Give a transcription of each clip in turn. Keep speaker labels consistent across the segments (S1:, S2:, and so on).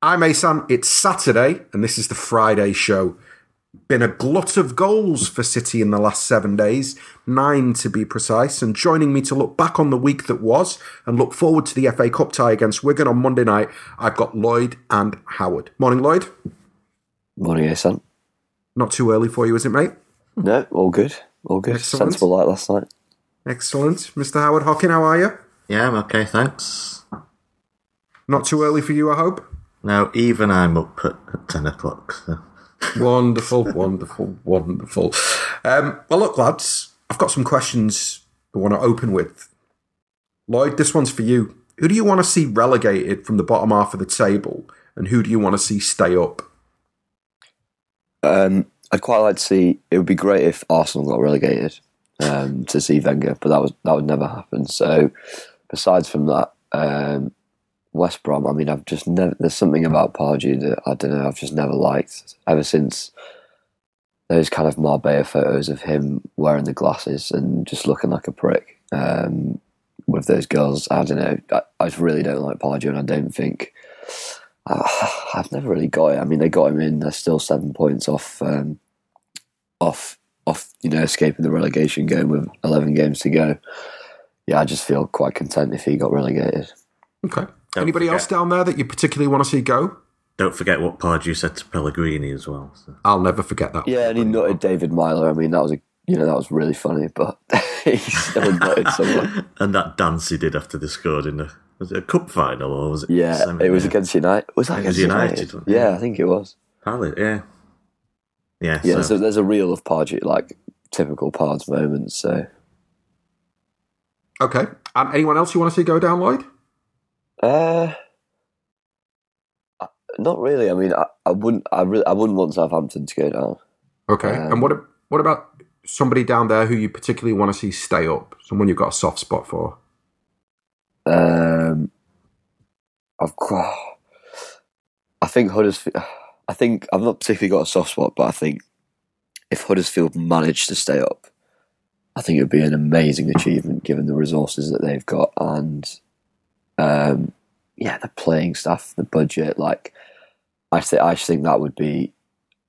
S1: I'm Ahsan. It's Saturday, and this is the Friday show. Been a glut of goals for City in the last seven days, nine to be precise. And joining me to look back on the week that was and look forward to the FA Cup tie against Wigan on Monday night, I've got Lloyd and Howard. Morning, Lloyd.
S2: Morning, Ahsan.
S1: Not too early for you, is it, mate?
S2: No, all good. All good.
S1: Excellent.
S2: Sensible like last night.
S1: Excellent. Mr. Howard Hockin, how are you?
S3: Yeah, I'm okay, thanks.
S1: Not too early for you, I hope.
S3: No, even I'm up at, at 10 o'clock. So.
S1: wonderful, wonderful, wonderful. Um, well, look, lads, I've got some questions I want to open with. Lloyd, this one's for you. Who do you want to see relegated from the bottom half of the table, and who do you want to see stay up?
S2: Um, I'd quite like to see. It would be great if Arsenal got relegated um, to see Wenger, but that was that would never happen. So, besides from that, um, West Brom. I mean, I've just never. There's something about Pardew that I don't know. I've just never liked ever since those kind of Marbella photos of him wearing the glasses and just looking like a prick um, with those girls. I don't know. I, I really don't like Pardew, and I don't think. Uh, I've never really got it. I mean, they got him in. They're still seven points off, um, off, off. You know, escaping the relegation game with eleven games to go. Yeah, I just feel quite content if he got relegated.
S1: Okay. Don't Anybody forget. else down there that you particularly want to see go?
S3: Don't forget what Pardew said to Pellegrini as well. So.
S1: I'll never forget that.
S2: Yeah, and he nutted David Meyler. I mean, that was a you know that was really funny, but he still nutted someone.
S3: And that dance he did after they scored in the was it a cup final or was it?
S2: Yeah, it was against United. Was that against United? United? Yeah, I think it was.
S3: Probably, yeah. Yeah,
S2: yeah. So. so there's a reel of Pardew, like typical Pards moments. So,
S1: okay. Um, anyone else you want to see go down, Lloyd?
S2: Uh, not really. I mean, I, I wouldn't. I really, I wouldn't want Southampton to go down.
S1: Okay. Um, and what what about somebody down there who you particularly want to see stay up? Someone you've got a soft spot for?
S2: Um, I've got. I think Huddersfield. I think I've not particularly got a soft spot, but I think if Huddersfield managed to stay up, I think it would be an amazing achievement given the resources that they've got and, um, yeah, the playing staff, the budget. Like, I think I think that would be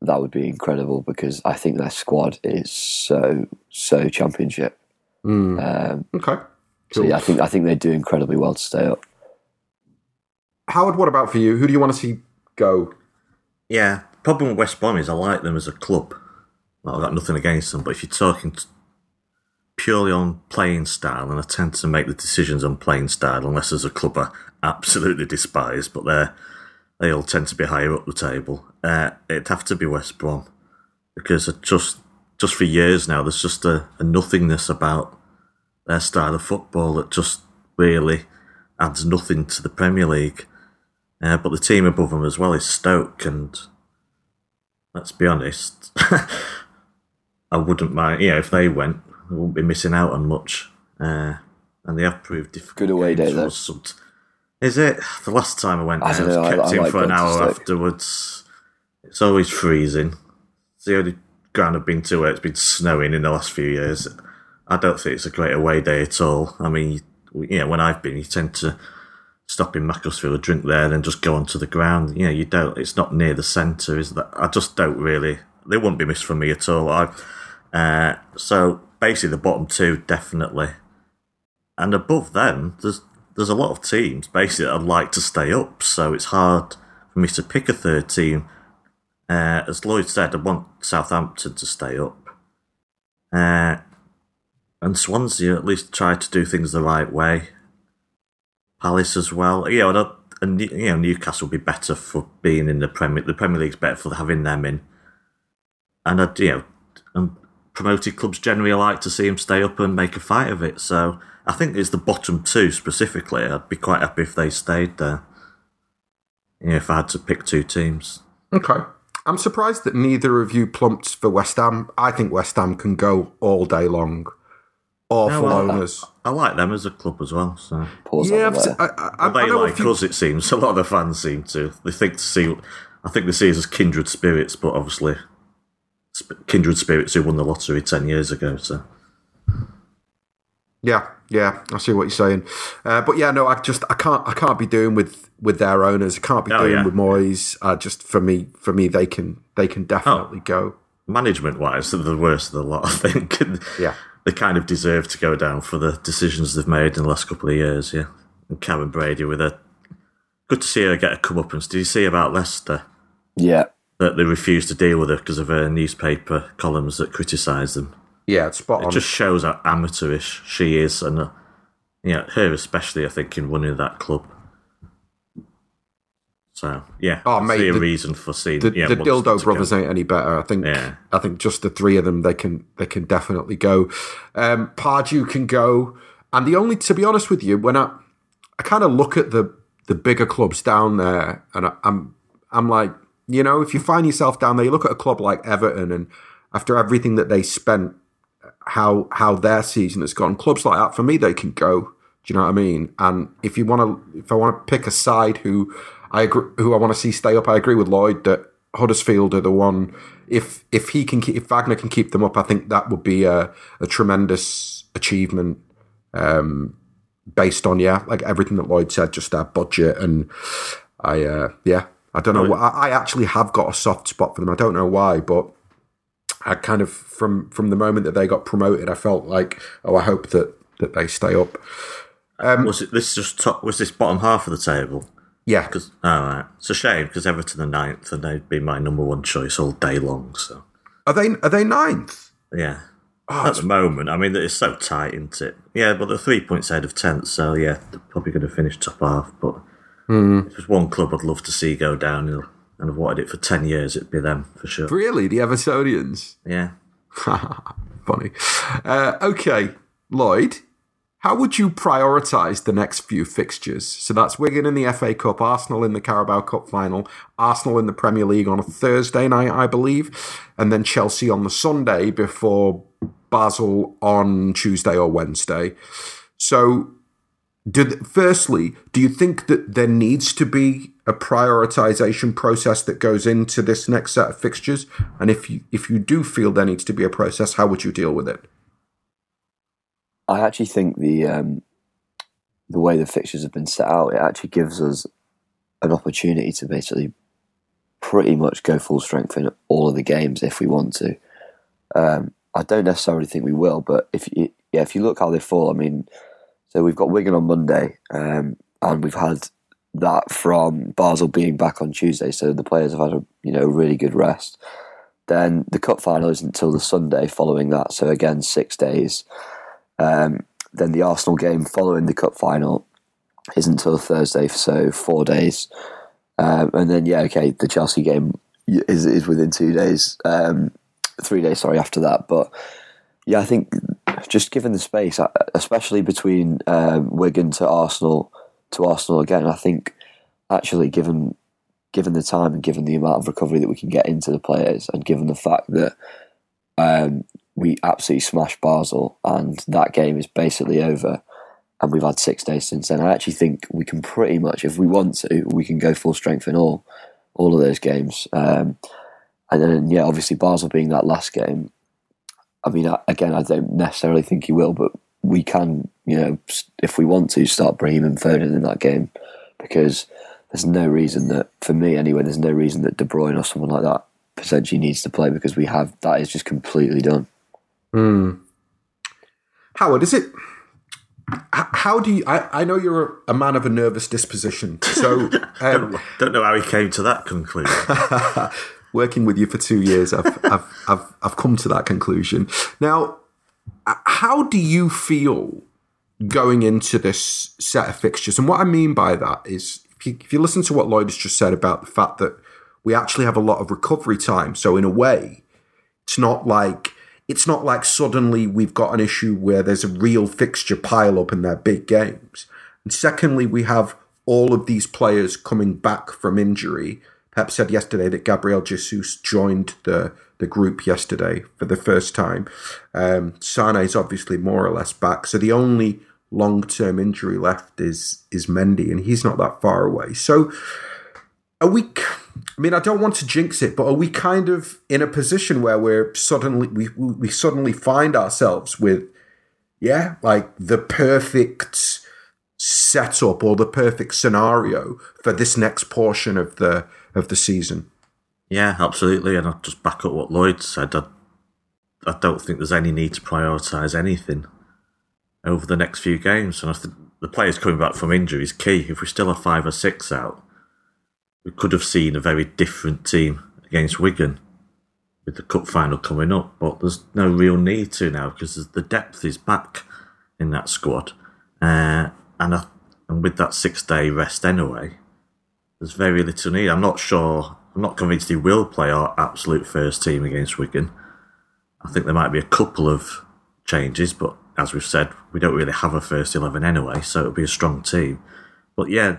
S2: that would be incredible because I think their squad is so so championship.
S1: Mm. Um, okay.
S2: Cool. So yeah, I think I think they do incredibly well to stay up.
S1: Howard, what about for you? Who do you want to see go?
S3: Yeah, problem with West Brom is I like them as a club. Well, I've got nothing against them, but if you're talking purely on playing style, and I tend to make the decisions on playing style unless there's a club I absolutely despise, but they they all tend to be higher up the table. Uh, it'd have to be West Brom because just just for years now, there's just a, a nothingness about their style of football that just really adds nothing to the Premier League. Uh, but the team above them as well is Stoke, and let's be honest, I wouldn't mind. Yeah, if they went, they wouldn't be missing out on much. Uh, and they have proved difficult.
S2: Good away day, though.
S3: Is it? The last time I went there, I, was kept I, I in like for an hour afterwards. It's always freezing. It's the only ground I've been to where it's been snowing in the last few years. I don't think it's a great away day at all. I mean, you know, when I've been, you tend to stop in Macclesfield, drink there, and then just go onto the ground. You know, you don't. It's not near the centre, is that? I just don't really. They wouldn't be missed from me at all. I, uh, so basically, the bottom two definitely, and above them, there's there's a lot of teams basically that I'd like to stay up. So it's hard for me to pick a third team. Uh, as Lloyd said, I want Southampton to stay up. Uh, and Swansea at least try to do things the right way. Palace as well. You know, and, you know Newcastle will be better for being in the Premier. The Premier League's better for having them in. And I'd you know, promoted clubs generally like to see them stay up and make a fight of it. So I think it's the bottom two specifically. I'd be quite happy if they stayed there. Yeah, if I had to pick two teams.
S1: Okay. I'm surprised that neither of you plumped for West Ham. I think West Ham can go all day long awful no, owners.
S3: I, I, like them as a club as well. So
S2: Pause yeah,
S1: I, I,
S3: they like us. It seems a lot of the fans seem to. They think to see. I think they see us as kindred spirits, but obviously, kindred spirits who won the lottery ten years ago. So
S1: yeah, Yeah, I see what you're saying, uh, but yeah, no, I just I can't I can't be doing with with their owners. I can't be oh, doing yeah. with Moyes. Uh, just for me, for me, they can they can definitely oh, go.
S3: Management wise, they're the worst of the lot. I think.
S1: yeah,
S3: they kind of deserve to go down for the decisions they've made in the last couple of years. Yeah, and Karren Brady with a good to see her get a come up. And did you see about Leicester?
S2: Yeah,
S3: that they refuse to deal with her because of her newspaper columns that criticise them.
S1: Yeah, it's spot on.
S3: it just shows how amateurish she is, and uh, yeah, her especially. I think in running that club. So yeah, oh, mate, the, reason for seeing
S1: the,
S3: yeah,
S1: the dildo brothers go. ain't any better. I think. Yeah. I think just the three of them, they can they can definitely go. Um, Pardew can go, and the only to be honest with you, when I I kind of look at the the bigger clubs down there, and I, I'm I'm like, you know, if you find yourself down there, you look at a club like Everton, and after everything that they spent how how their season has gone. Clubs like that, for me, they can go. Do you know what I mean? And if you want to, if I want to pick a side who I agree, who I want to see stay up, I agree with Lloyd that Huddersfield are the one. If if he can, keep, if Wagner can keep them up, I think that would be a, a tremendous achievement. Um, based on yeah, like everything that Lloyd said, just our budget and I uh, yeah, I don't know. I, I actually have got a soft spot for them. I don't know why, but I kind of from from the moment that they got promoted, I felt like, oh, I hope that that they stay up.
S3: Um, was it this just top? Was this bottom half of the table?
S1: Yeah.
S3: Because oh, right. it's a shame because Everton are ninth, and they'd be my number one choice all day long. So
S1: are they? Are they ninth?
S3: Yeah. Oh, At the moment, I mean, it's so tight, isn't it? Yeah, but they're three points ahead of tenth, so yeah, they're probably going to finish top half. But
S1: mm.
S3: if there's one club I'd love to see go down, and I've wanted it for 10 years, it'd be them for sure.
S1: Really? The Evertonians?
S3: Yeah.
S1: Funny. Uh, okay, Lloyd, how would you prioritise the next few fixtures? So that's Wigan in the FA Cup, Arsenal in the Carabao Cup final, Arsenal in the Premier League on a Thursday night, I believe, and then Chelsea on the Sunday before Basel on Tuesday or Wednesday. So firstly, do you think that there needs to be a prioritization process that goes into this next set of fixtures? And if you if you do feel there needs to be a process, how would you deal with it?
S2: I actually think the um, the way the fixtures have been set out, it actually gives us an opportunity to basically pretty much go full strength in all of the games if we want to. Um, I don't necessarily think we will, but if you, yeah, if you look how they fall, I mean so we've got Wigan on Monday, um, and we've had that from Basel being back on Tuesday. So the players have had a you know really good rest. Then the cup final isn't until the Sunday following that. So again, six days. Um, then the Arsenal game following the cup final isn't until Thursday, so four days. Um, and then yeah, okay, the Chelsea game is is within two days, um, three days, sorry, after that. But yeah, I think just given the space, uh, especially between um, Wigan to Arsenal to Arsenal again, I think actually given given the time and given the amount of recovery that we can get into the players, and given the fact that um, we absolutely smashed Basel and that game is basically over, and we've had six days since then, I actually think we can pretty much, if we want to, we can go full strength in all all of those games. Um, and then yeah, obviously Basel being that last game, I mean, again, I don't necessarily think he will, but we can, you know, if we want to, start Brahim and Foden in that game because there's no reason that, for me anyway, there's no reason that De Bruyne or someone like that potentially needs to play because we have that is just completely done.
S1: Hmm. Howard, is it? How do you? I, I know you're a man of a nervous disposition, so
S3: um, don't, don't know how he came to that conclusion.
S1: working with you for two years, I've, I've, I've, I've come to that conclusion. Now, how do you feel going into this set of fixtures? And what I mean by that is, if you, if you listen to what Lloyd has just said about the fact that we actually have a lot of recovery time, so in a way, it's not like it's not like suddenly we've got an issue where there's a real fixture pile up in their big games. And secondly, we have all of these players coming back from injury Pep said yesterday that Gabriel Jesus joined the the group yesterday for the first time. Um, Sane is obviously more or less back, so the only long term injury left is is Mendy, and he's not that far away. So, are we? I mean, I don't want to jinx it, but are we kind of in a position where we're suddenly we we suddenly find ourselves with Yeah, like the perfect setup or the perfect scenario for this next portion of the of the season.
S3: Yeah, absolutely. And I'll just back up what Lloyd said. I, I don't think there's any need to prioritise anything over the next few games. And I think the players coming back from injury is key. If we still have five or six out, we could have seen a very different team against Wigan with the cup final coming up. But there's no real need to now because the depth is back in that squad. Uh, and, I, and with that six day rest anyway, there's very little need. I'm not sure, I'm not convinced he will play our absolute first team against Wigan. I think there might be a couple of changes, but as we've said, we don't really have a first 11 anyway, so it'll be a strong team. But yeah,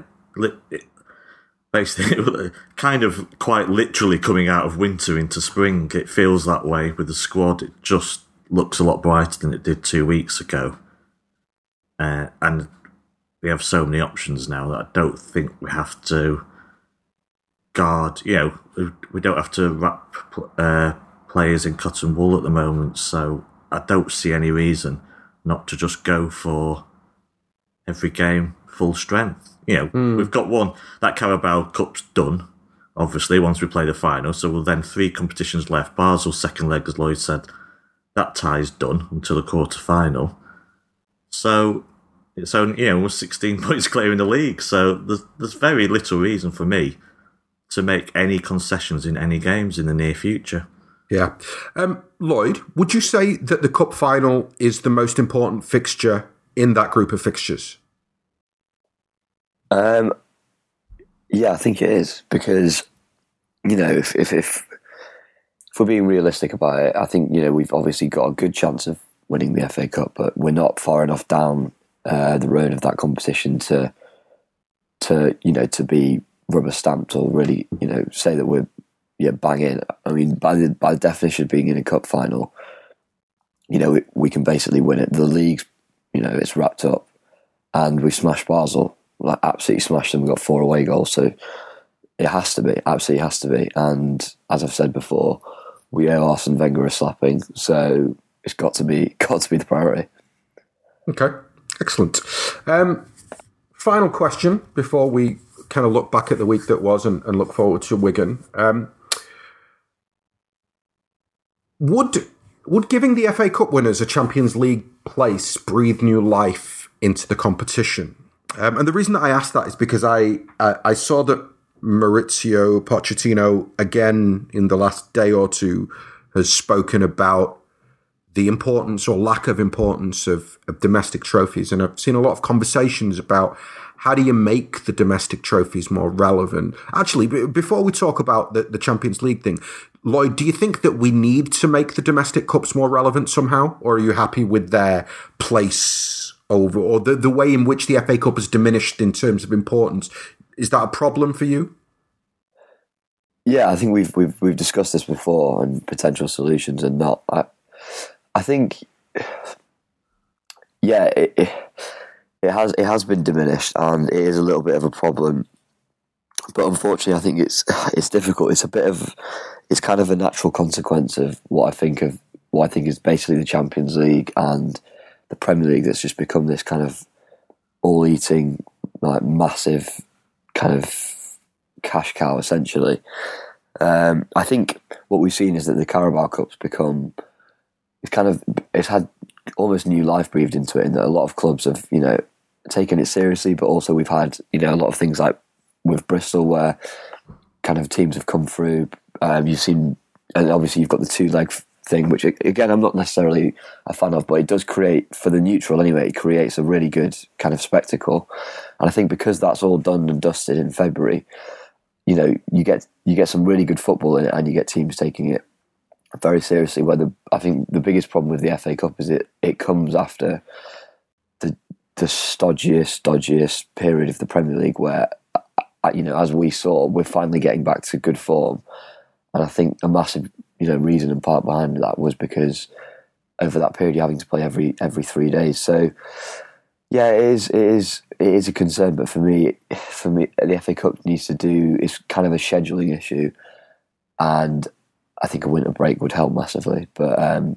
S3: basically, kind of quite literally coming out of winter into spring, it feels that way with the squad. It just looks a lot brighter than it did two weeks ago. Uh, and we have so many options now that I don't think we have to guard. You know, we don't have to wrap uh, players in cotton wool at the moment, so I don't see any reason not to just go for every game full strength. You know, mm. we've got one that Carabao Cup's done. Obviously, once we play the final, so we'll then three competitions left. Basel second leg, as Lloyd said, that tie's done until the quarter final. So it's only you know we're 16 points clear in the league. So there's there's very little reason for me to make any concessions in any games in the near future.
S1: Yeah. Um, Lloyd, would you say that the cup final is the most important fixture in that group of fixtures?
S2: Um, yeah, I think it is because you know if, if if if we're being realistic about it, I think you know we've obviously got a good chance of winning the FA Cup, but we're not far enough down uh, the road of that competition to to you know to be rubber stamped or really you know say that we're yeah bang in. I mean by the by the definition of being in a cup final, you know we, we can basically win it. The league's you know it's wrapped up, and we smashed Basel like absolutely smashed them. We got four away goals, so it has to be absolutely has to be. And as I've said before, we owe Arsene Wenger a slapping, so it's got to be got to be the priority.
S1: Okay. Excellent. Um, final question before we kind of look back at the week that was and, and look forward to Wigan. Um, would would giving the FA Cup winners a Champions League place breathe new life into the competition? Um, and the reason that I asked that is because I, I, I saw that Mauricio Pochettino again in the last day or two has spoken about the importance or lack of importance of, of domestic trophies. And I've seen a lot of conversations about how do you make the domestic trophies more relevant? Actually, before we talk about the, the Champions League thing, Lloyd, do you think that we need to make the domestic cups more relevant somehow? Or are you happy with their place over, or the, the way in which the FA Cup has diminished in terms of importance? Is that a problem for you?
S2: Yeah, I think we've we've we've discussed this before and potential solutions and not. I, I think, yeah, it, it has it has been diminished, and it is a little bit of a problem. But unfortunately, I think it's it's difficult. It's a bit of it's kind of a natural consequence of what I think of what I think is basically the Champions League and the Premier League. That's just become this kind of all-eating, like massive kind of cash cow, essentially. Um, I think what we've seen is that the Carabao Cup's become it's kind of it's had almost new life breathed into it in that a lot of clubs have you know taken it seriously, but also we've had you know a lot of things like with Bristol where kind of teams have come through. Um, you've seen, and obviously you've got the two leg thing, which again I'm not necessarily a fan of, but it does create for the neutral anyway. It creates a really good kind of spectacle, and I think because that's all done and dusted in February, you know you get you get some really good football in it, and you get teams taking it very seriously. Where the I think the biggest problem with the FA Cup is it it comes after the stodgiest, dodgiest period of the Premier League, where uh, you know, as we saw, we're finally getting back to good form, and I think a massive you know reason and part behind that was because over that period you're having to play every every three days. So yeah, it is it is it is a concern, but for me, for me, the FA Cup needs to do is kind of a scheduling issue, and I think a winter break would help massively. But um,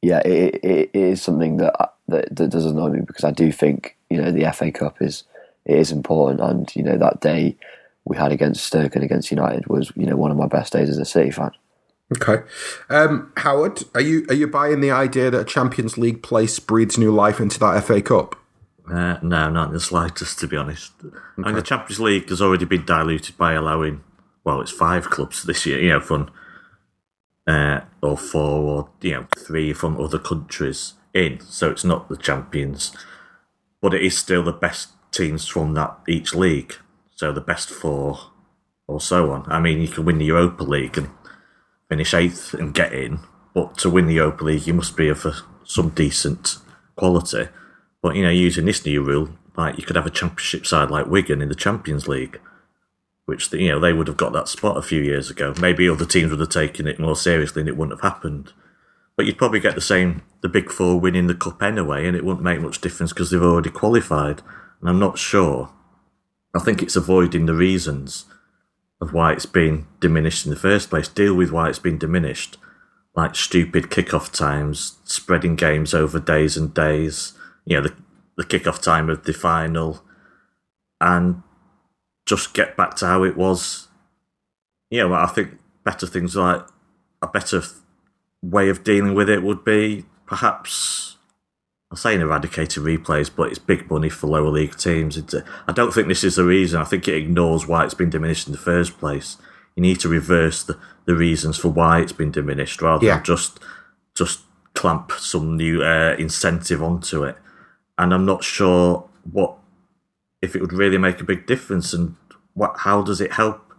S2: yeah, it, it, it is something that, that that does annoy me because I do think you know the FA Cup is it is important, and you know that day we had against Stoke and against United was you know one of my best days as a City fan.
S1: Okay, um, Howard, are you are you buying the idea that a Champions League place breathes new life into that FA Cup?
S3: Uh, no, not in the slightest, to be honest. Okay. I mean, the Champions League has already been diluted by allowing, well, it's five clubs this year, you know, from, uh, or four, or, you know, three from other countries in. So it's not the champions, but it is still the best teams from that each league. So the best four, or so on. I mean, you can win the Europa League and finish eighth and get in, but to win the Europa League, you must be of a, some decent quality. But you know, using this new rule, like you could have a championship side like Wigan in the Champions League, which you know they would have got that spot a few years ago. Maybe other teams would have taken it more seriously, and it wouldn't have happened. But you'd probably get the same, the big four winning the cup anyway, and it wouldn't make much difference because they've already qualified. And I'm not sure. I think it's avoiding the reasons of why it's been diminished in the first place. Deal with why it's been diminished, like stupid kickoff times, spreading games over days and days you know the the kickoff time of the final, and just get back to how it was. You know, I think better things like a better way of dealing with it would be perhaps. I'm saying eradicated replays, but it's big money for lower league teams. I don't think this is the reason. I think it ignores why it's been diminished in the first place. You need to reverse the, the reasons for why it's been diminished rather yeah. than just just clamp some new uh, incentive onto it and I'm not sure what if it would really make a big difference and what how does it help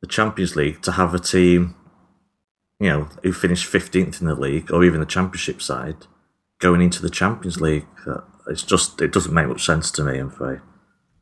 S3: the Champions League to have a team you know who finished 15th in the league or even the championship side going into the Champions League it's just it doesn't make much sense to me I'm afraid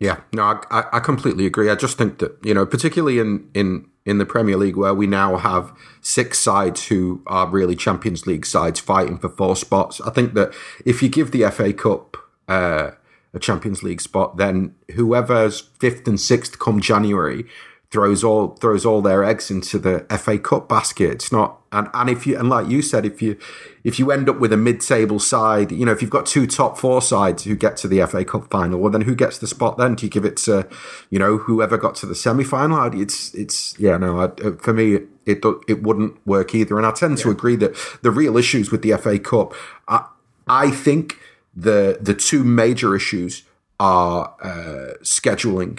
S1: yeah no I, I completely agree I just think that you know particularly in in in the Premier League where we now have six sides who are really Champions League sides fighting for four spots. I think that if you give the FA Cup uh, a Champions League spot, then whoever's fifth and sixth come January throws all throws all their eggs into the FA Cup basket. It's not and, and if you and like you said, if you if you end up with a mid table side, you know, if you've got two top four sides who get to the FA Cup final, well then who gets the spot then? Do you give it to, you know, whoever got to the semi final? It's it's yeah, no, I, uh, for me it it wouldn't work either. And I tend yeah. to agree that the real issues with the FA Cup, I I think the the two major issues are uh, scheduling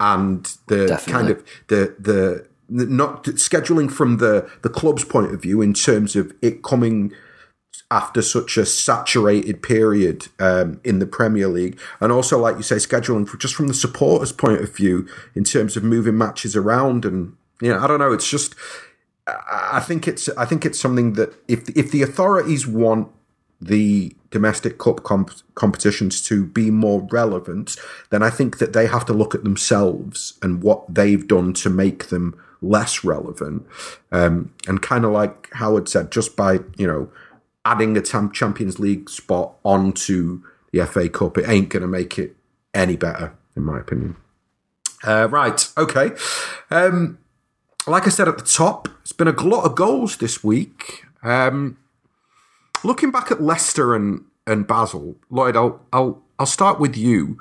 S1: and the Definitely. kind of the the not scheduling from the the club's point of view in terms of it coming after such a saturated period um, in the Premier League, and also like you say, scheduling for, just from the supporters' point of view in terms of moving matches around, and you know, I don't know, it's just. I think it's I think it's something that if if the authorities want the domestic cup comp- competitions to be more relevant, then I think that they have to look at themselves and what they've done to make them less relevant. Um, and kind of like Howard said, just by you know adding a Champions League spot onto the FA Cup, it ain't going to make it any better, in my opinion. Uh, right, okay. Um, like I said at the top, it's been a lot of goals this week. Um, looking back at Leicester and and Basel, Lloyd, I'll I'll I'll start with you.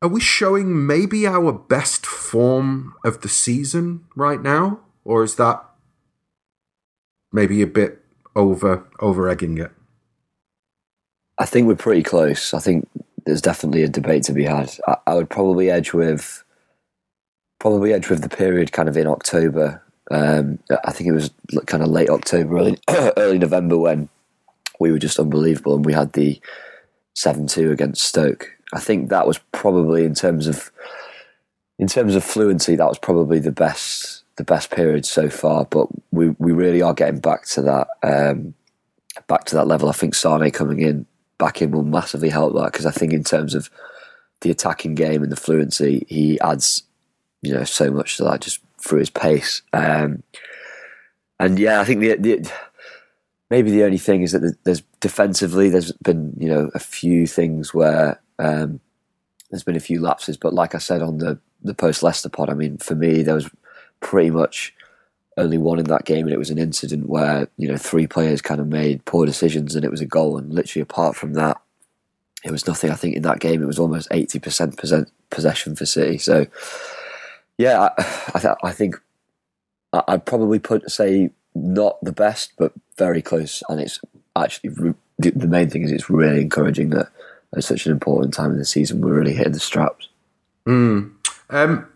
S1: Are we showing maybe our best form of the season right now, or is that maybe a bit over over egging it?
S2: I think we're pretty close. I think there's definitely a debate to be had. I, I would probably edge with probably edge with the period kind of in October um, I think it was kind of late October, early, early November when we were just unbelievable, and we had the seven two against Stoke. I think that was probably in terms of in terms of fluency, that was probably the best the best period so far. But we we really are getting back to that um, back to that level. I think Sane coming in back in will massively help that because I think in terms of the attacking game and the fluency, he adds you know so much to that. Just through his pace. Um, and yeah, I think the, the, maybe the only thing is that there's defensively there's been you know a few things where um, there's been a few lapses, but like I said on the the post Leicester pod, I mean for me there was pretty much only one in that game, and it was an incident where you know three players kind of made poor decisions, and it was a goal. And literally, apart from that, it was nothing. I think in that game, it was almost eighty percent possession for City. So, yeah, I, I, th- I think I'd probably put say not the best, but very close. And it's actually the main thing is it's really encouraging that at such an important time in the season we're really hitting the straps.
S1: Mm. Um,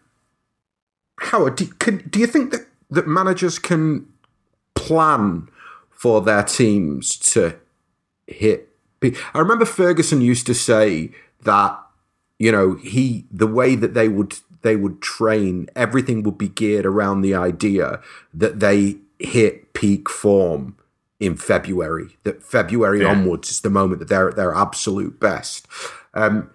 S1: Howard, do, can, do you think that, that managers can plan for their teams to hit? I remember Ferguson used to say that you know he the way that they would they would train everything would be geared around the idea that they hit peak form in February. That February yeah. onwards is the moment that they're at their absolute best. Um,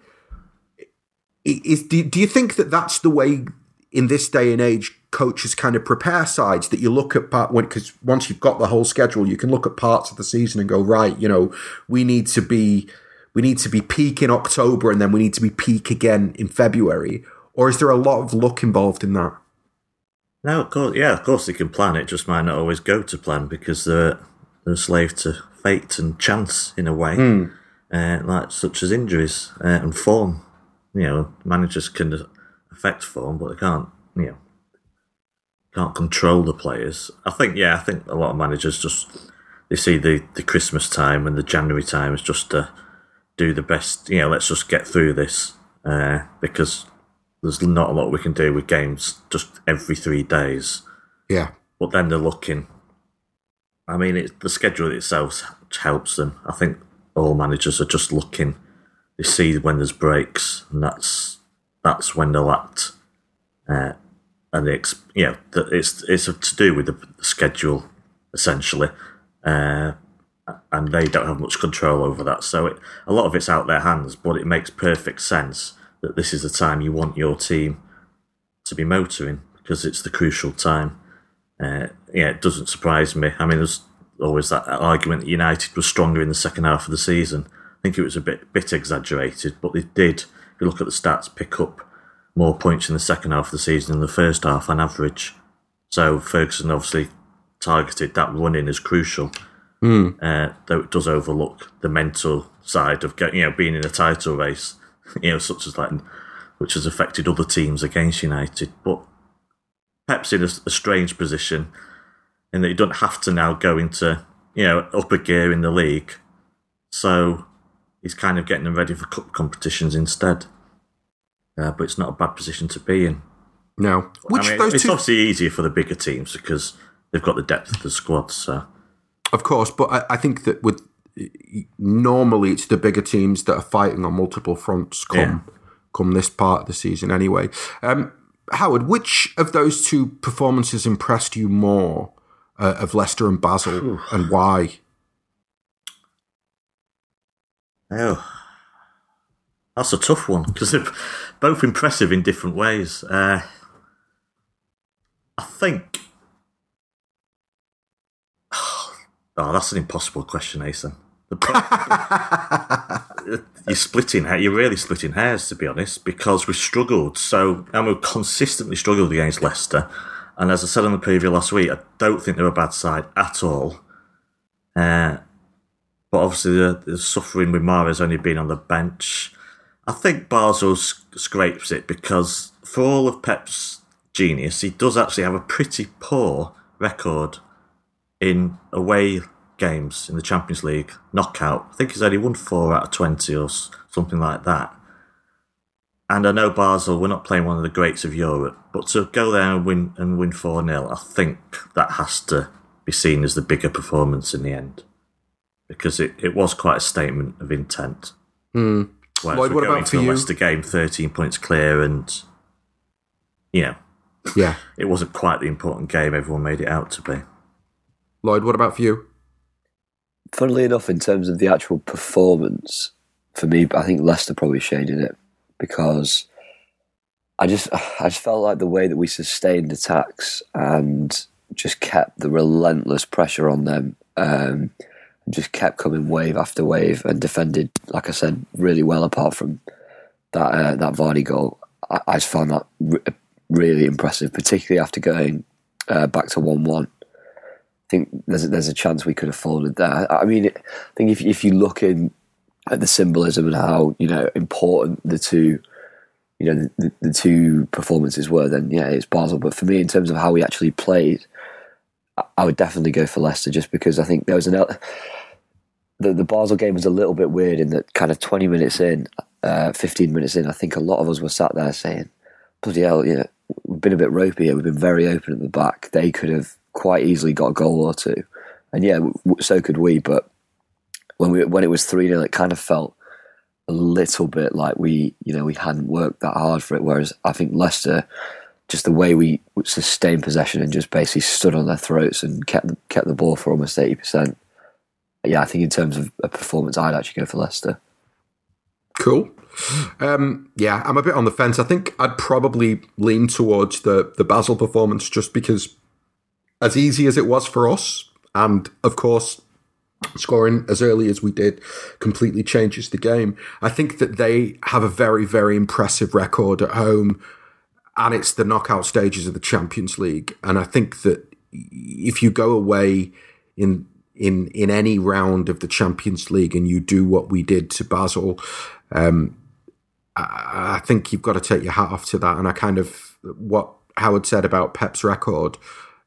S1: is do, do you think that that's the way in this day and age coaches kind of prepare sides that you look at part when because once you've got the whole schedule you can look at parts of the season and go right you know we need to be we need to be peak in october and then we need to be peak again in february or is there a lot of luck involved in that
S3: no of course yeah of course they can plan it just might not always go to plan because they're, they're a slave to fate and chance in a way mm. uh, like such as injuries uh, and form you know managers can affect form, but they can't, you know, can't control the players. I think, yeah, I think a lot of managers just they see the, the Christmas time and the January time as just to do the best. You know, let's just get through this uh, because there's not a lot we can do with games just every three days.
S1: Yeah,
S3: but then they're looking. I mean, it, the schedule itself helps them. I think all managers are just looking. They see when there's breaks, and that's that's when they'll act. Uh, and it's you know it's it's to do with the schedule essentially, uh, and they don't have much control over that. So it, a lot of it's out their hands, but it makes perfect sense that this is the time you want your team to be motoring because it's the crucial time. Uh, yeah, it doesn't surprise me. I mean, there's always that argument that United was stronger in the second half of the season. I think it was a bit bit exaggerated, but they did if you look at the stats, pick up more points in the second half of the season than the first half on average. So Ferguson obviously targeted that running as crucial. Mm. Uh, though it does overlook the mental side of getting, you know, being in a title race, you know, such as that, which has affected other teams against United. But Pep's in a, a strange position in that he doesn't have to now go into, you know, upper gear in the league. So he's kind of getting them ready for cup competitions instead. Uh, but it's not a bad position to be in.
S1: No,
S3: which I mean, those it's two... obviously easier for the bigger teams because they've got the depth of the squad. So,
S1: of course, but I, I think that with normally it's the bigger teams that are fighting on multiple fronts come yeah. come this part of the season. Anyway, um, Howard, which of those two performances impressed you more uh, of Leicester and Basel, and why?
S3: Oh, that's a tough one because they're both impressive in different ways. Uh, I think. Oh, that's an impossible question, Ahsan. you're splitting hair. You're really splitting hairs, to be honest, because we struggled so, and we've consistently struggled against Leicester. And as I said on the preview last week, I don't think they're a bad side at all. Uh, but obviously, the, the suffering with Mahrez only been on the bench. I think Basel scrapes it because for all of Pep's genius, he does actually have a pretty poor record in away games in the Champions League knockout. I think he's only won four out of 20 or something like that. And I know Basel, we're not playing one of the greats of Europe, but to go there and win and win 4 0, I think that has to be seen as the bigger performance in the end because it, it was quite a statement of intent.
S1: Mm.
S3: Whereas Lloyd, what about for the you? Leicester game, thirteen points clear, and you know,
S1: yeah,
S3: it wasn't quite the important game everyone made it out to be.
S1: Lloyd, what about for you?
S2: Funnily enough, in terms of the actual performance, for me, I think Leicester probably shaded it because I just I just felt like the way that we sustained attacks and just kept the relentless pressure on them. Um, just kept coming wave after wave and defended, like I said, really well. Apart from that uh, that Vardy goal, I, I just found that re- really impressive, particularly after going uh, back to one one. Think there's a, there's a chance we could have folded there. I mean, I think if if you look in at the symbolism and how you know important the two you know the, the, two performances were, then yeah, it's Basel. But for me, in terms of how we actually played, I would definitely go for Leicester just because I think there was an the the Basel game was a little bit weird in that kind of twenty minutes in, uh, fifteen minutes in, I think a lot of us were sat there saying, "Bloody hell, yeah, we've been a bit ropey here. We've been very open at the back. They could have quite easily got a goal or two, and yeah, so could we. But when we when it was three 0 it kind of felt a little bit like we, you know, we hadn't worked that hard for it. Whereas I think Leicester, just the way we sustained possession and just basically stood on their throats and kept kept the ball for almost eighty percent. Yeah, I think in terms of a performance, I'd actually go for Leicester.
S1: Cool. Um, yeah, I'm a bit on the fence. I think I'd probably lean towards the the Basel performance just because, as easy as it was for us, and of course scoring as early as we did completely changes the game. I think that they have a very, very impressive record at home, and it's the knockout stages of the Champions League. And I think that if you go away in in in any round of the Champions League and you do what we did to Basel, um, I, I think you've got to take your hat off to that. And I kind of what Howard said about Pep's record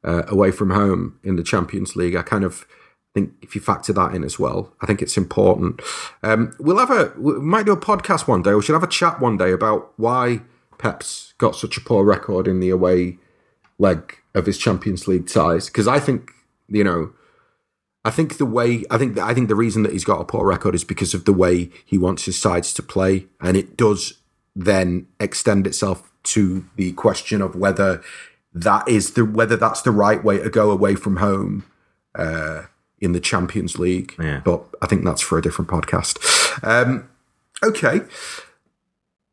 S1: uh, away from home in the Champions League. I kind of think if you factor that in as well, I think it's important. Um, we'll have a we might do a podcast one day. We should have a chat one day about why Pep's got such a poor record in the away leg of his Champions League ties. Because I think you know, I think the way I think I think the reason that he's got a poor record is because of the way he wants his sides to play, and it does then extend itself to the question of whether that is the whether that's the right way to go away from home. Uh, in the Champions League. Yeah. But I think that's for a different podcast. Um, okay.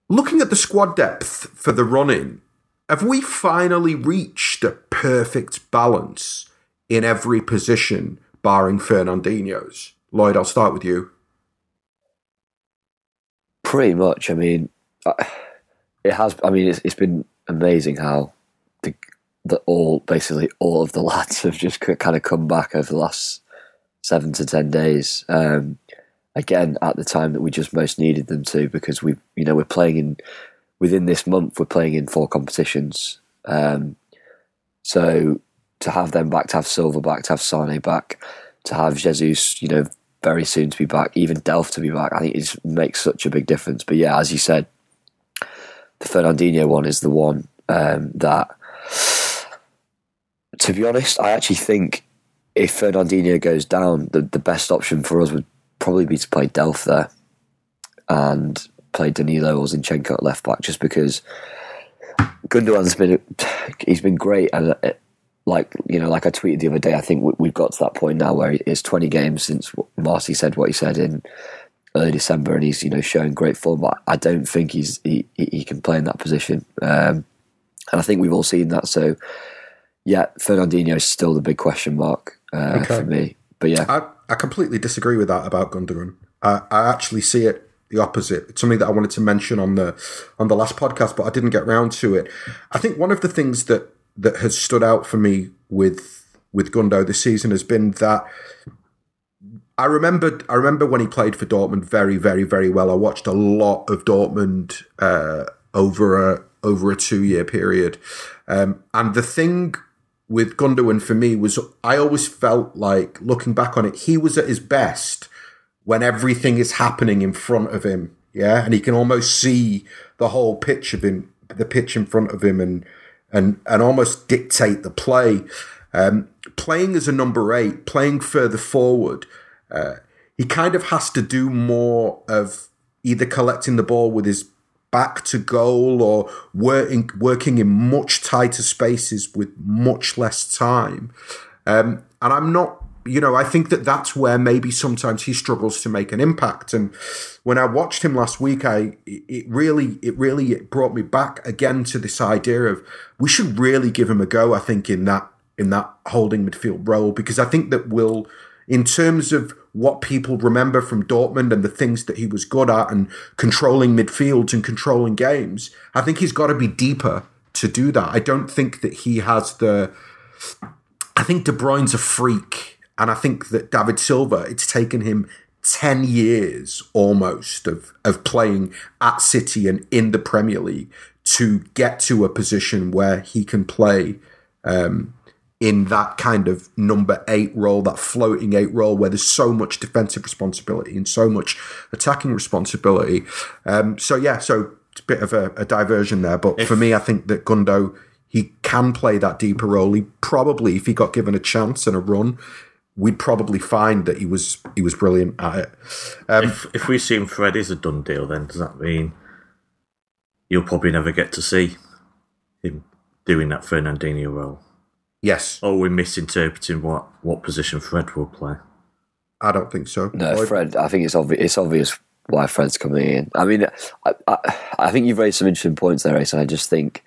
S1: Looking at the squad depth for the run in, have we finally reached a perfect balance in every position, barring Fernandinho's? Lloyd, I'll start with you.
S2: Pretty much. I mean, it has. I mean, it's, it's been amazing how the all basically all of the lads have just kind of come back over the last seven to ten days. Um, again, at the time that we just most needed them to, because we, you know, we're playing in within this month. We're playing in four competitions. Um, so to have them back, to have Silva back, to have Sane back, to have Jesus, you know, very soon to be back, even Delph to be back, I think it makes such a big difference. But yeah, as you said, the Fernandinho one is the one um, that, to be honest, I actually think if Fernandinho goes down, the, the best option for us would probably be to play Delph there and play Danilo or Zinchenko at left back, just because Gundogan's been he's been great and uh, like you know, like I tweeted the other day, I think we've got to that point now where it's 20 games since Marcy said what he said in early December, and he's you know showing great form. But I don't think he's he, he can play in that position, um, and I think we've all seen that. So yeah, Fernandinho is still the big question mark uh, okay. for me. But yeah,
S1: I, I completely disagree with that about Gundogan. I, I actually see it the opposite. It's something that I wanted to mention on the on the last podcast, but I didn't get round to it. I think one of the things that that has stood out for me with with Gundo this season has been that I remember I remember when he played for Dortmund very very very well. I watched a lot of Dortmund uh, over a over a two year period, um, and the thing with Gundogan for me was I always felt like looking back on it, he was at his best when everything is happening in front of him. Yeah. And he can almost see the whole pitch of him, the pitch in front of him and, and, and almost dictate the play. Um, playing as a number eight, playing further forward, uh, he kind of has to do more of either collecting the ball with his back to goal or working working in much tighter spaces with much less time. Um, and I'm not, you know, I think that that's where maybe sometimes he struggles to make an impact. And when I watched him last week, I it really it really brought me back again to this idea of we should really give him a go. I think in that in that holding midfield role because I think that will in terms of what people remember from Dortmund and the things that he was good at and controlling midfields and controlling games, I think he's got to be deeper to do that. I don't think that he has the I think De Bruyne's a freak, and I think that David Silva. It's taken him 10 years almost of, of playing at City and in the Premier League to get to a position where he can play um, in that kind of number eight role, that floating eight role, where there's so much defensive responsibility and so much attacking responsibility. Um, so, yeah, so it's a bit of a, a diversion there. But if, for me, I think that Gundo, he can play that deeper role. He probably, if he got given a chance and a run, we'd probably find that he was he was brilliant at it.
S3: Um, if if we assume Fred is a done deal, then does that mean you'll probably never get to see him doing that Fernandinho role?
S1: Yes.
S3: Or we're misinterpreting what, what position Fred will play.
S1: I don't think so.
S2: No, Fred. I think it's obvious. It's obvious why Fred's coming in. I mean, I, I, I think you've raised some interesting points there, Ace. And I just think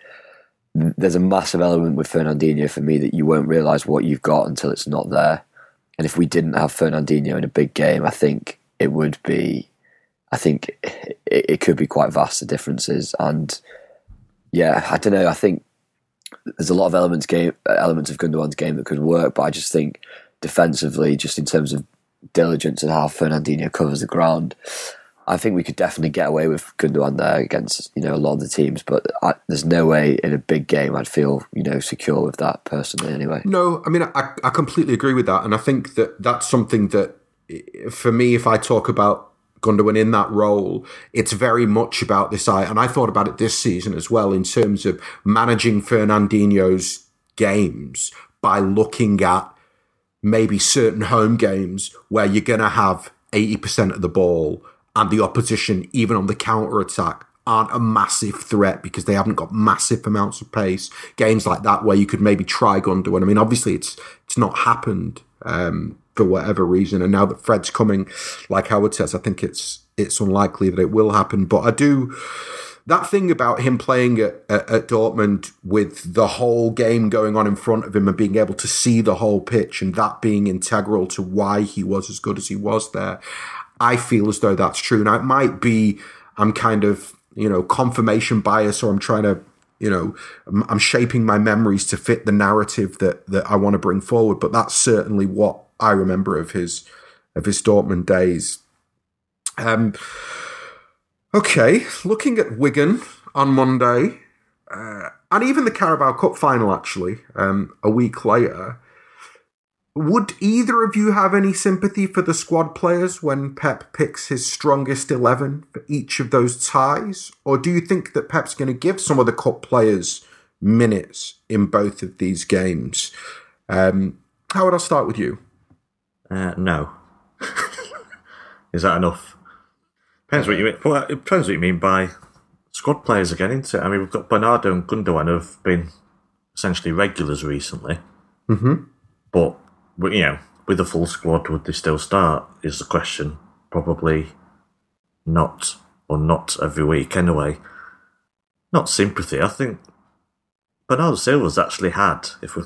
S2: there's a massive element with Fernandinho for me that you won't realise what you've got until it's not there. And if we didn't have Fernandinho in a big game, I think it would be, I think it, it could be quite vast the differences. And yeah, I don't know. I think there's a lot of elements game elements of Gundogan's game that could work, but I just think defensively, just in terms of diligence and how Fernandinho covers the ground, I think we could definitely get away with Gundogan there against you know a lot of the teams, but I, there's no way in a big game I'd feel you know secure with that personally. Anyway,
S1: no, I mean I, I completely agree with that, and I think that that's something that for me, if I talk about Gundogan in that role, it's very much about this. I and I thought about it this season as well in terms of managing Fernandinho's games by looking at maybe certain home games where you're going to have 80% of the ball and the opposition, even on the counter attack, aren't a massive threat because they haven't got massive amounts of pace. Games like that where you could maybe try Gundogan. I mean, obviously it's it's not happened um, for whatever reason, and now that Fred's coming, like Howard says, I think it's it's unlikely that it will happen. But I do that thing about him playing at, at, at, Dortmund with the whole game going on in front of him and being able to see the whole pitch and that being integral to why he was as good as he was there. I feel as though that's true. Now, it might be I'm kind of, you know, confirmation bias or I'm trying to, you know, I'm shaping my memories to fit the narrative that, that I want to bring forward. But that's certainly what I remember of his, of his Dortmund days. Um, okay, looking at Wigan on Monday, uh, and even the Carabao Cup final actually, um, a week later, would either of you have any sympathy for the squad players when Pep picks his strongest 11 for each of those ties? Or do you think that Pep's going to give some of the cup players minutes in both of these games? Um, how would I start with you?
S3: Uh, no. Is that enough? Depends what you mean. Well, it depends what you mean by squad players again, isn't it? I mean, we've got Bernardo and Gundogan have been essentially regulars recently.
S1: Mm-hmm.
S3: But but you know, with a full squad, would they still start? Is the question. Probably not, or not every week anyway. Not sympathy. I think Bernardo Silva's actually had. If we,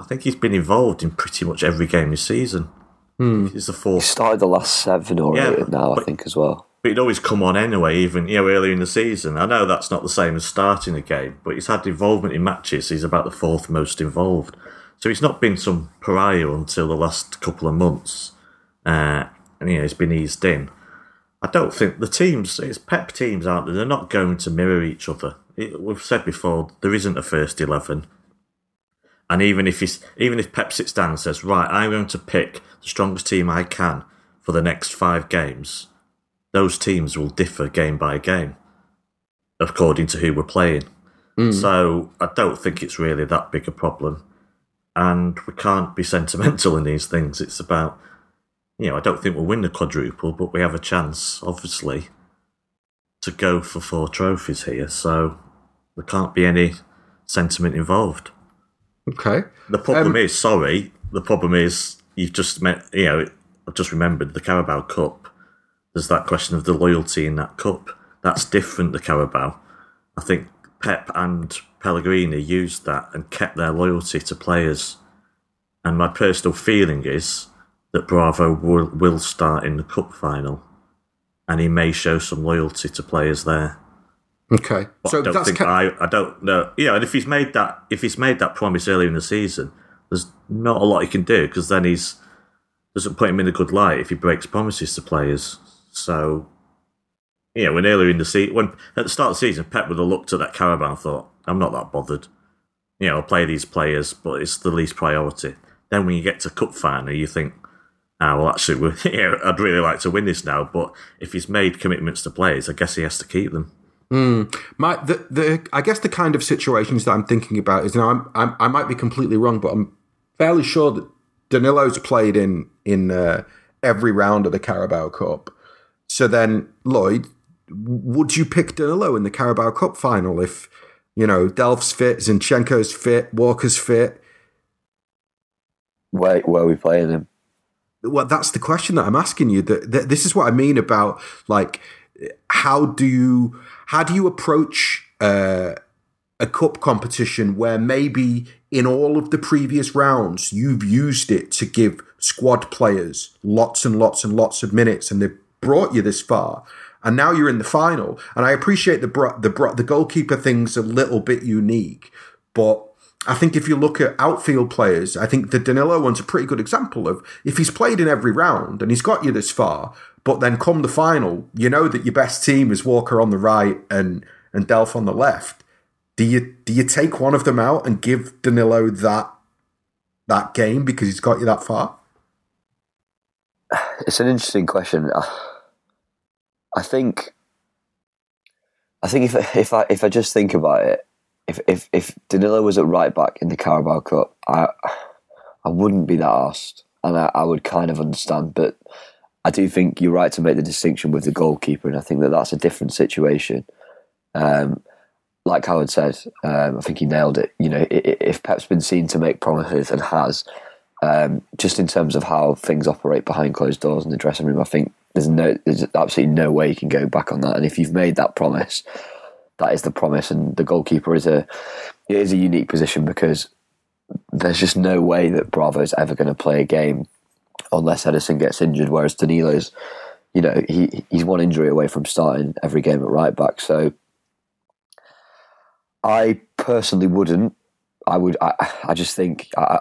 S3: I think he's been involved in pretty much every game this season.
S1: Hmm.
S3: He's the fourth.
S2: He started the last seven or yeah, eight now, but, I think, as well.
S3: But he'd always come on anyway, even you know earlier in the season. I know that's not the same as starting a game, but he's had involvement in matches. He's about the fourth most involved. So he's not been some pariah until the last couple of months. Uh, and, you know, he's been eased in. I don't think the teams, it's Pep teams, aren't they? They're not going to mirror each other. It, we've said before, there isn't a first 11. And even if he's, even if Pep sits down and says, right, I'm going to pick the strongest team I can for the next five games, those teams will differ game by game according to who we're playing. Mm. So I don't think it's really that big a problem and we can't be sentimental in these things. It's about, you know, I don't think we'll win the quadruple, but we have a chance, obviously, to go for four trophies here. So there can't be any sentiment involved.
S1: Okay.
S3: The problem um, is, sorry, the problem is you've just met, you know, I've just remembered the Carabao Cup. There's that question of the loyalty in that cup. That's different, the Carabao. I think Pep and Pellegrini used that and kept their loyalty to players. And my personal feeling is that Bravo will, will start in the cup final, and he may show some loyalty to players there.
S1: Okay,
S3: but so I don't think I, I don't know. You know, and if he's made that if he's made that promise earlier in the season, there's not a lot he can do because then he's doesn't put him in a good light if he breaks promises to players. So, you know, when earlier in the season, when at the start of the season, Pep would have looked at that Carabao and thought, "I'm not that bothered." You know, I'll play these players, but it's the least priority. Then when you get to cup final, you think, ah, well, actually, yeah, I'd really like to win this now. But if he's made commitments to players, I guess he has to keep them.
S1: Mm. My the the I guess the kind of situations that I'm thinking about is now I'm, I'm i might be completely wrong, but I'm fairly sure that Danilo's played in in uh, every round of the Carabao Cup. So then, Lloyd, would you pick Danilo in the Carabao Cup final if you know Delph's fit, Zinchenko's fit, Walker's fit?
S2: Where where are we playing him?
S1: Well, that's the question that I'm asking you. That, that this is what I mean about like how do you how do you approach uh, a cup competition where maybe in all of the previous rounds you've used it to give squad players lots and lots and lots of minutes and they've brought you this far and now you're in the final? And i appreciate the the the goalkeeper thing's a little bit unique but I think if you look at outfield players, I think the Danilo one's a pretty good example of if he's played in every round and he's got you this far, but then come the final, you know that your best team is Walker on the right and and Delph on the left. Do you do you take one of them out and give Danilo that that game because he's got you that far?
S2: It's an interesting question. Uh, I think I think if if I if I just think about it, if if if Danilo was at right back in the Carabao Cup, I I wouldn't be that asked, and I, I would kind of understand. But I do think you're right to make the distinction with the goalkeeper, and I think that that's a different situation. Um, like Howard said, um, I think he nailed it. You know, if Pep's been seen to make promises and has, um, just in terms of how things operate behind closed doors in the dressing room, I think there's no, there's absolutely no way you can go back on that. And if you've made that promise, that is the promise. And the goalkeeper is a it is a unique position because there's just no way that Bravo is ever going to play a game unless Ederson gets injured. Whereas Danilo's, you know, he he's one injury away from starting every game at right back. So I personally wouldn't. I would. I, I just think I,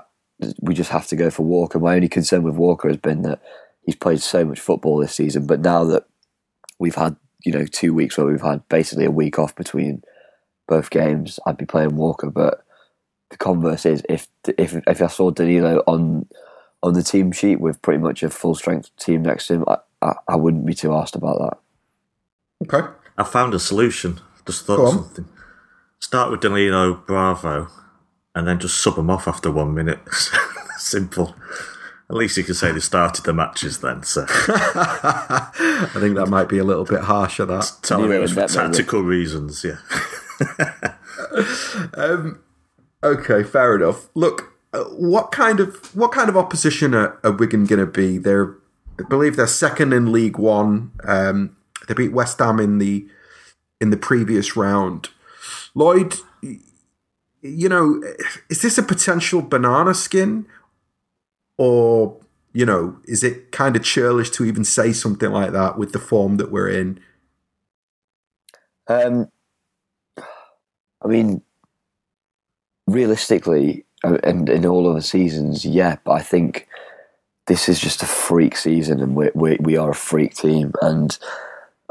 S2: we just have to go for Walker. My only concern with Walker has been that he's played so much football this season, but now that we've had you know two weeks where we've had basically a week off between both games, I'd be playing Walker. But the converse is if if if I saw Danilo on on the team sheet with pretty much a full strength team next to him, I, I, I wouldn't be too asked about
S1: that. Okay,
S3: I found a solution. Just thought something. Start with Danilo Bravo, and then just sub them off after one minute. Simple. At least you can say they started the matches then. So
S1: I think that might be a little bit harsher. That
S3: telling it was for tactical reasons. Yeah.
S1: um, okay, fair enough. Look, what kind of what kind of opposition are, are Wigan going to be? They're, I believe they're second in League One. Um, they beat West Ham in the in the previous round. Lloyd, you know, is this a potential banana skin? Or, you know, is it kind of churlish to even say something like that with the form that we're in?
S2: Um, I mean, realistically, uh, Uh, and in all other seasons, yeah, but I think this is just a freak season, and we we we are a freak team. And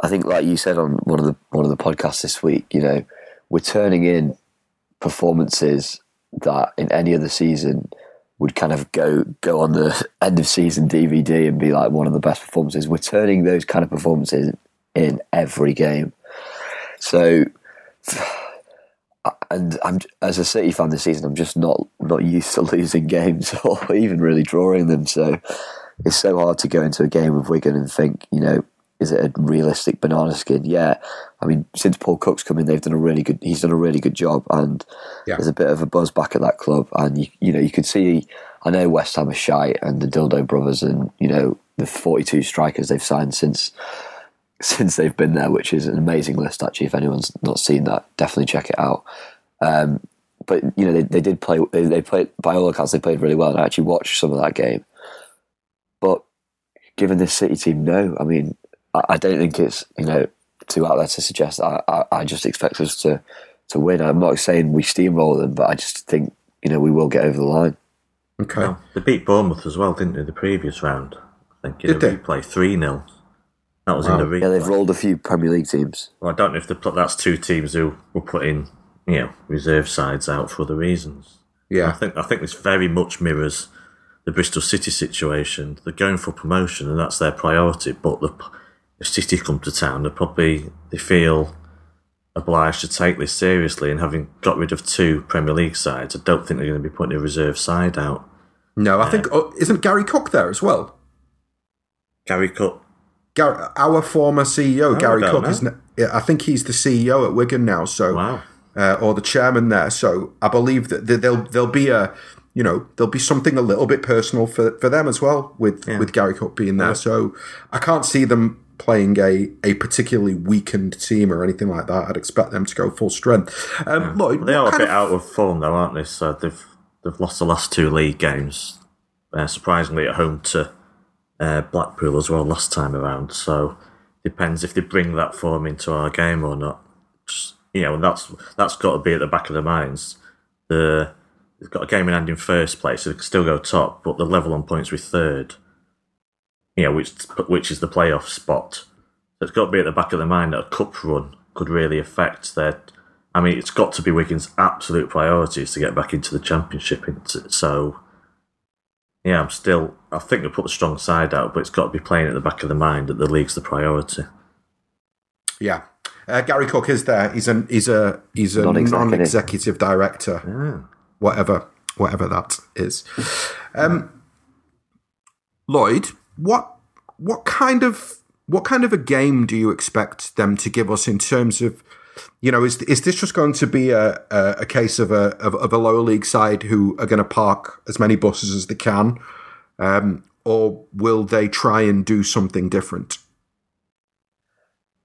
S2: I think, like you said on one of the one of the podcasts this week, you know, we're turning in performances that in any other season would kind of go go on the end of season DVD and be like one of the best performances. We're turning those kind of performances in every game. So, and I'm as a City fan this season, I'm just not not used to losing games or even really drawing them. So it's so hard to go into a game with Wigan and think, you know, is it a realistic banana skin? Yeah. I mean, since Paul Cook's come in, they've done a really good. He's done a really good job, and yeah. there's a bit of a buzz back at that club. And you, you know, you could see. I know West Ham are shy, and the Dildo brothers, and you know the 42 strikers they've signed since since they've been there, which is an amazing list. Actually, if anyone's not seen that, definitely check it out. Um, but you know, they, they did play. They, they played by all accounts, they played really well, and I actually watched some of that game. But given this City team, no, I mean, I don't think it's you know too out there to suggest. I, I, I just expect us to to win. I'm not saying we steamroll them, but I just think you know we will get over the line.
S1: Okay.
S3: Well, they beat Bournemouth as well, didn't they? The previous round, I think. You
S1: Did they
S3: play three 0 That was wow. in the replay.
S2: Yeah, they've rolled a few Premier League teams.
S3: Well, I don't know if put, that's two teams who were putting you know reserve sides out for other reasons.
S1: Yeah,
S3: I think I think this very much mirrors the Bristol City situation. They're going for promotion, and that's their priority. But the, if City come to town, they probably they feel obliged to take this seriously. And having got rid of two Premier League sides, I don't think they're going to be putting a reserve side out.
S1: No, I think oh, isn't Garry Cook there as well?
S3: Garry Cook,
S1: Gar- our former CEO, oh, Garry Cook, is. I think he's the CEO at Wigan now. So,
S3: wow.
S1: Uh, or the chairman there. So, I believe that there'll there'll be a you know there'll be something a little bit personal for, for them as well with yeah. with Garry Cook being there. So, I can't see them playing a, a particularly weakened team or anything like that. I'd expect them to go full strength. Um, yeah. Lloyd,
S3: they are a bit of... out of form though, aren't they? So they've they've lost the last two league games, uh, surprisingly at home to uh, Blackpool as well last time around. So depends if they bring that form into our game or not. Just, you know, that's that's got to be at the back of their minds. The they've got a game in hand in first place, so they can still go top, but the level on points with third you know, which which is the playoff spot. So it's got to be at the back of the mind that a cup run could really affect their. I mean, it's got to be Wigan's absolute priorities to get back into the championship. So, yeah, I'm still. I think they put a strong side out, but it's got to be playing at the back of the mind that the league's the priority.
S1: Yeah, uh, Garry Cook is there. He's a he's a he's a non-executive, non-executive director,
S3: yeah.
S1: whatever whatever that is. Um, Lloyd, what what kind of what kind of a game do you expect them to give us in terms of you know is is this just going to be a a, a case of a of, of, a lower league side who are going to park as many buses as they can um, or will they try and do something different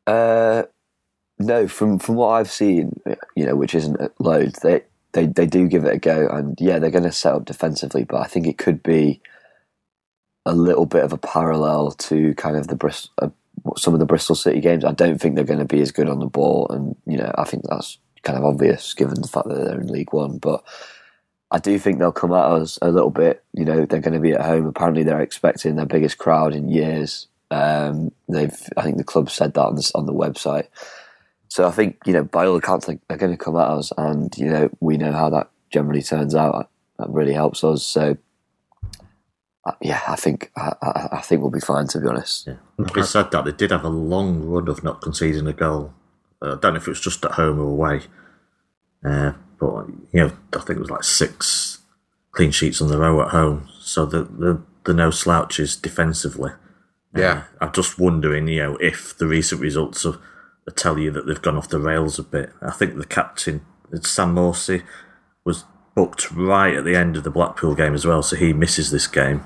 S2: uh no from from what i've seen you know which isn't loads they they they do give it a go and yeah they're going to set up defensively but i think it could be a little bit of a parallel to kind of the Bristol, uh, some of the Bristol City games. I don't think they're going to be as good on the ball, and you know I think that's kind of obvious given the fact that they're in League One. But I do think they'll come at us a little bit. You know they're going to be at home. Apparently they're expecting their biggest crowd in years. Um, they've I think the club said that on on the website. So I think you know by all accounts they're going to come at us, and you know we know how that generally turns out. That really helps us. So uh, yeah, I think I, I, think we'll be fine. To be honest,
S3: yeah. Having said that, they did have a long run of not conceding a goal. Uh, I don't know if it was just at home or away, uh, but you know, I think it was like six clean sheets on the row at home. So the the, the no slouches defensively.
S1: Yeah,
S3: uh, I'm just wondering, you know, if the recent results of tell you that they've gone off the rails a bit. I think the captain, Sam Morsy, was booked right at the end of the Blackpool game as well, so he misses this game,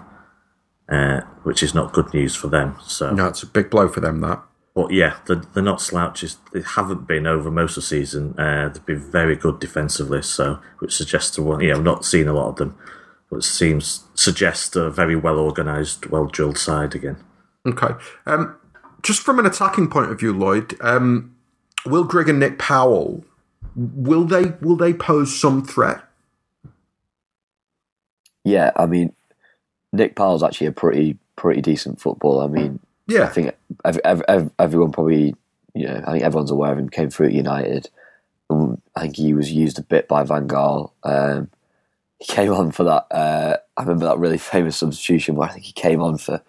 S3: uh, which is not good news for them. So
S1: no, it's a big blow for them. That.
S3: But yeah, they're, they're not slouches. They haven't been over most of the season. Uh, they've been very good defensively, so which suggests to one. Yeah, I've not seen a lot of them, but it seems suggests a very well organised, well drilled side again.
S1: Okay, um, just from an attacking point of view, Lloyd, um, Will Grigg and Nick Powell will they will they pose some threat
S2: yeah, I mean, Nick Powell's actually a pretty pretty decent footballer. I mean,
S1: yeah, I
S2: think every, every, everyone probably, you know, I think everyone's aware of him. Came through at United. Um, I think he was used a bit by Van Gaal. Um, he came on for that. Uh, I remember that really famous substitution where I think he came on for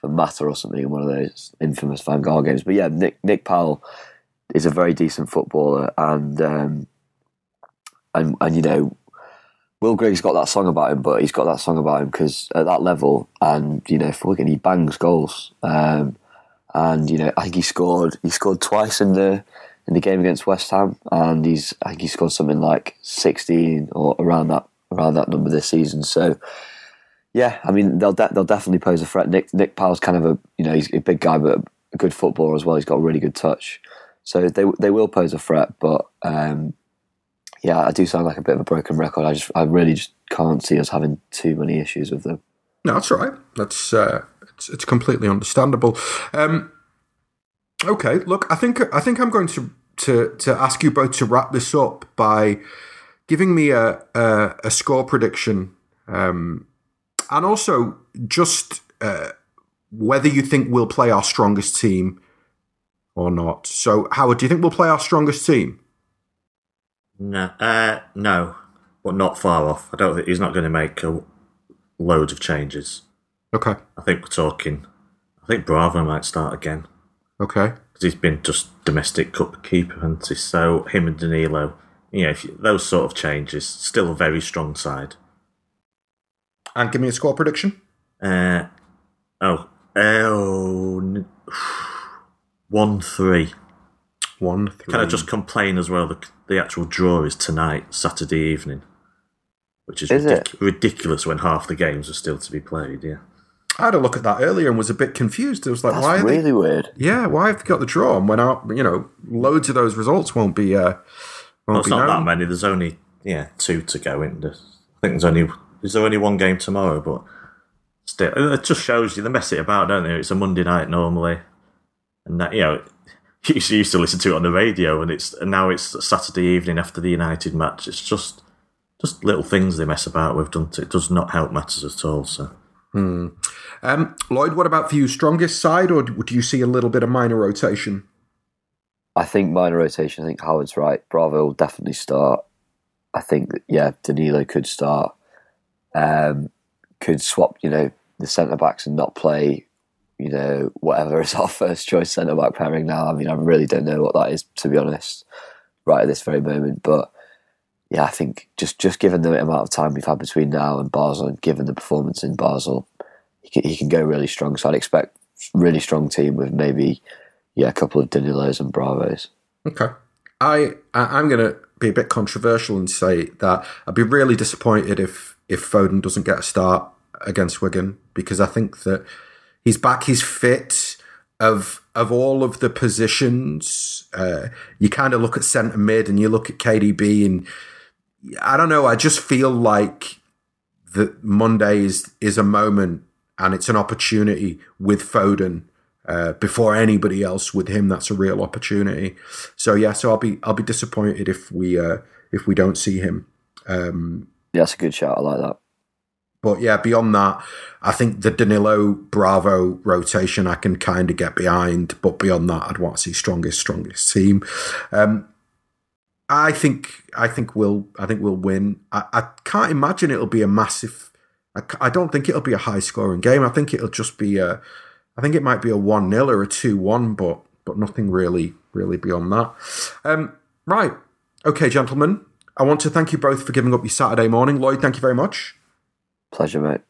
S2: for Mata or something in one of those infamous Van Gaal games. But yeah, Nick Nick Powell is a very decent footballer, and um, and and you know Will Grigg's got that song about him, but he's got that song about him because at that level, and you know, Wigan, he bangs goals. Um, and you know, I think he scored. He scored twice in the in the game against West Ham, and he's I think he scored something like sixteen or around that around that number this season. So, yeah, I mean, they'll de- they'll definitely pose a threat. Nick Nick Powell's kind of a you know he's a big guy, but a good footballer as well. He's got a really good touch, so they they will pose a threat. But um, yeah, I do sound like a bit of a broken record. I just, I really just can't see us having too many issues with them.
S1: No, that's right. That's uh, it's, it's completely understandable. Um, Okay, look, I think I think I'm going to to to ask you both to wrap this up by giving me a a, a score prediction, um, and also just uh, whether you think we'll play our strongest team or not. So, Howard, do you think we'll play our strongest team?
S3: No, uh, no, but not far off. I don't think he's not going to make a load of changes.
S1: Okay.
S3: I think we're talking. I think Bravo might start again.
S1: Okay.
S3: Because he's been just domestic cup keeper, and so him and Danilo. You know, you, those sort of changes. Still a very strong side.
S1: And give me a score prediction.
S3: Uh, oh, oh, one three.
S1: One three.
S3: Can I just complain as well? The, the actual draw is tonight, Saturday evening, which is, is ridic- ridiculous when half the games are still to be played. Yeah.
S1: I had a look at that earlier and was a bit confused. It was like,
S2: That's
S1: why?
S2: really
S1: they,
S2: weird.
S1: Yeah, why have they got the draw? And when out, you know, loads of those results won't be. Uh, won't
S3: well, it's
S1: be
S3: not
S1: known.
S3: that many. There's only yeah two to go in. I think there's only is there only one game tomorrow, but still, it just shows you they mess it about, don't they? It's a Monday night normally, and that you know. You used to listen to it on the radio, and it's and now it's Saturday evening after the United match. It's just just little things they mess about with. Doesn't it? it does not help matters at all. So,
S1: hmm. um, Lloyd, what about for you? Strongest side, or do you see a little bit of minor rotation?
S2: I think minor rotation. I think Howard's right. Bravo will definitely start. I think yeah, Danilo could start. Um, could swap, you know, the centre backs and not play you know, whatever is our first choice centre back pairing now. I mean, I really don't know what that is, to be honest, right at this very moment. But yeah, I think just, just given the amount of time we've had between now and Basel, and given the performance in Basel, he can, he can go really strong. So I'd expect really strong team with maybe yeah a couple of Danilos and Bravos.
S1: Okay, I I'm going to be a bit controversial and say that I'd be really disappointed if if Foden doesn't get a start against Wigan because I think that he's back. He's fit. Of of all of the positions, uh, you kind of look at centre mid and you look at KDB, and I don't know. I just feel like that Monday is is a moment and it's an opportunity with Foden uh, before anybody else. With him, that's a real opportunity. So yeah, so I'll be I'll be disappointed if we uh, if we don't see him. Um,
S2: that's a good shot. I like that.
S1: But yeah, beyond that, I think the Danilo Bravo rotation I can kind of get behind. But beyond that, I'd want to see strongest, strongest team. Um, I think I think we'll I think we'll win. I, I can't imagine it'll be a massive. I, I, don't think it'll be a high scoring game. I think it'll just be a. I think it might be a one 0 or a two one, but but nothing really really beyond that. Um, right, okay, gentlemen. I want to thank you both for giving up your Saturday morning. Lloyd, thank you very much.
S2: Pleasure, mate.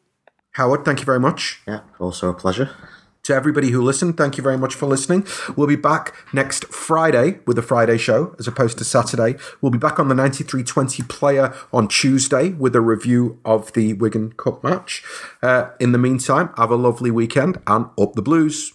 S1: Howard, thank you very much.
S3: Yeah, also a pleasure.
S1: To everybody who listened, thank you very much for listening. We'll be back next Friday with a Friday show as opposed to Saturday. We'll be back on the 9320 player on Tuesday with a review of the Wigan Cup match. Uh, in the meantime, have a lovely weekend and up the blues.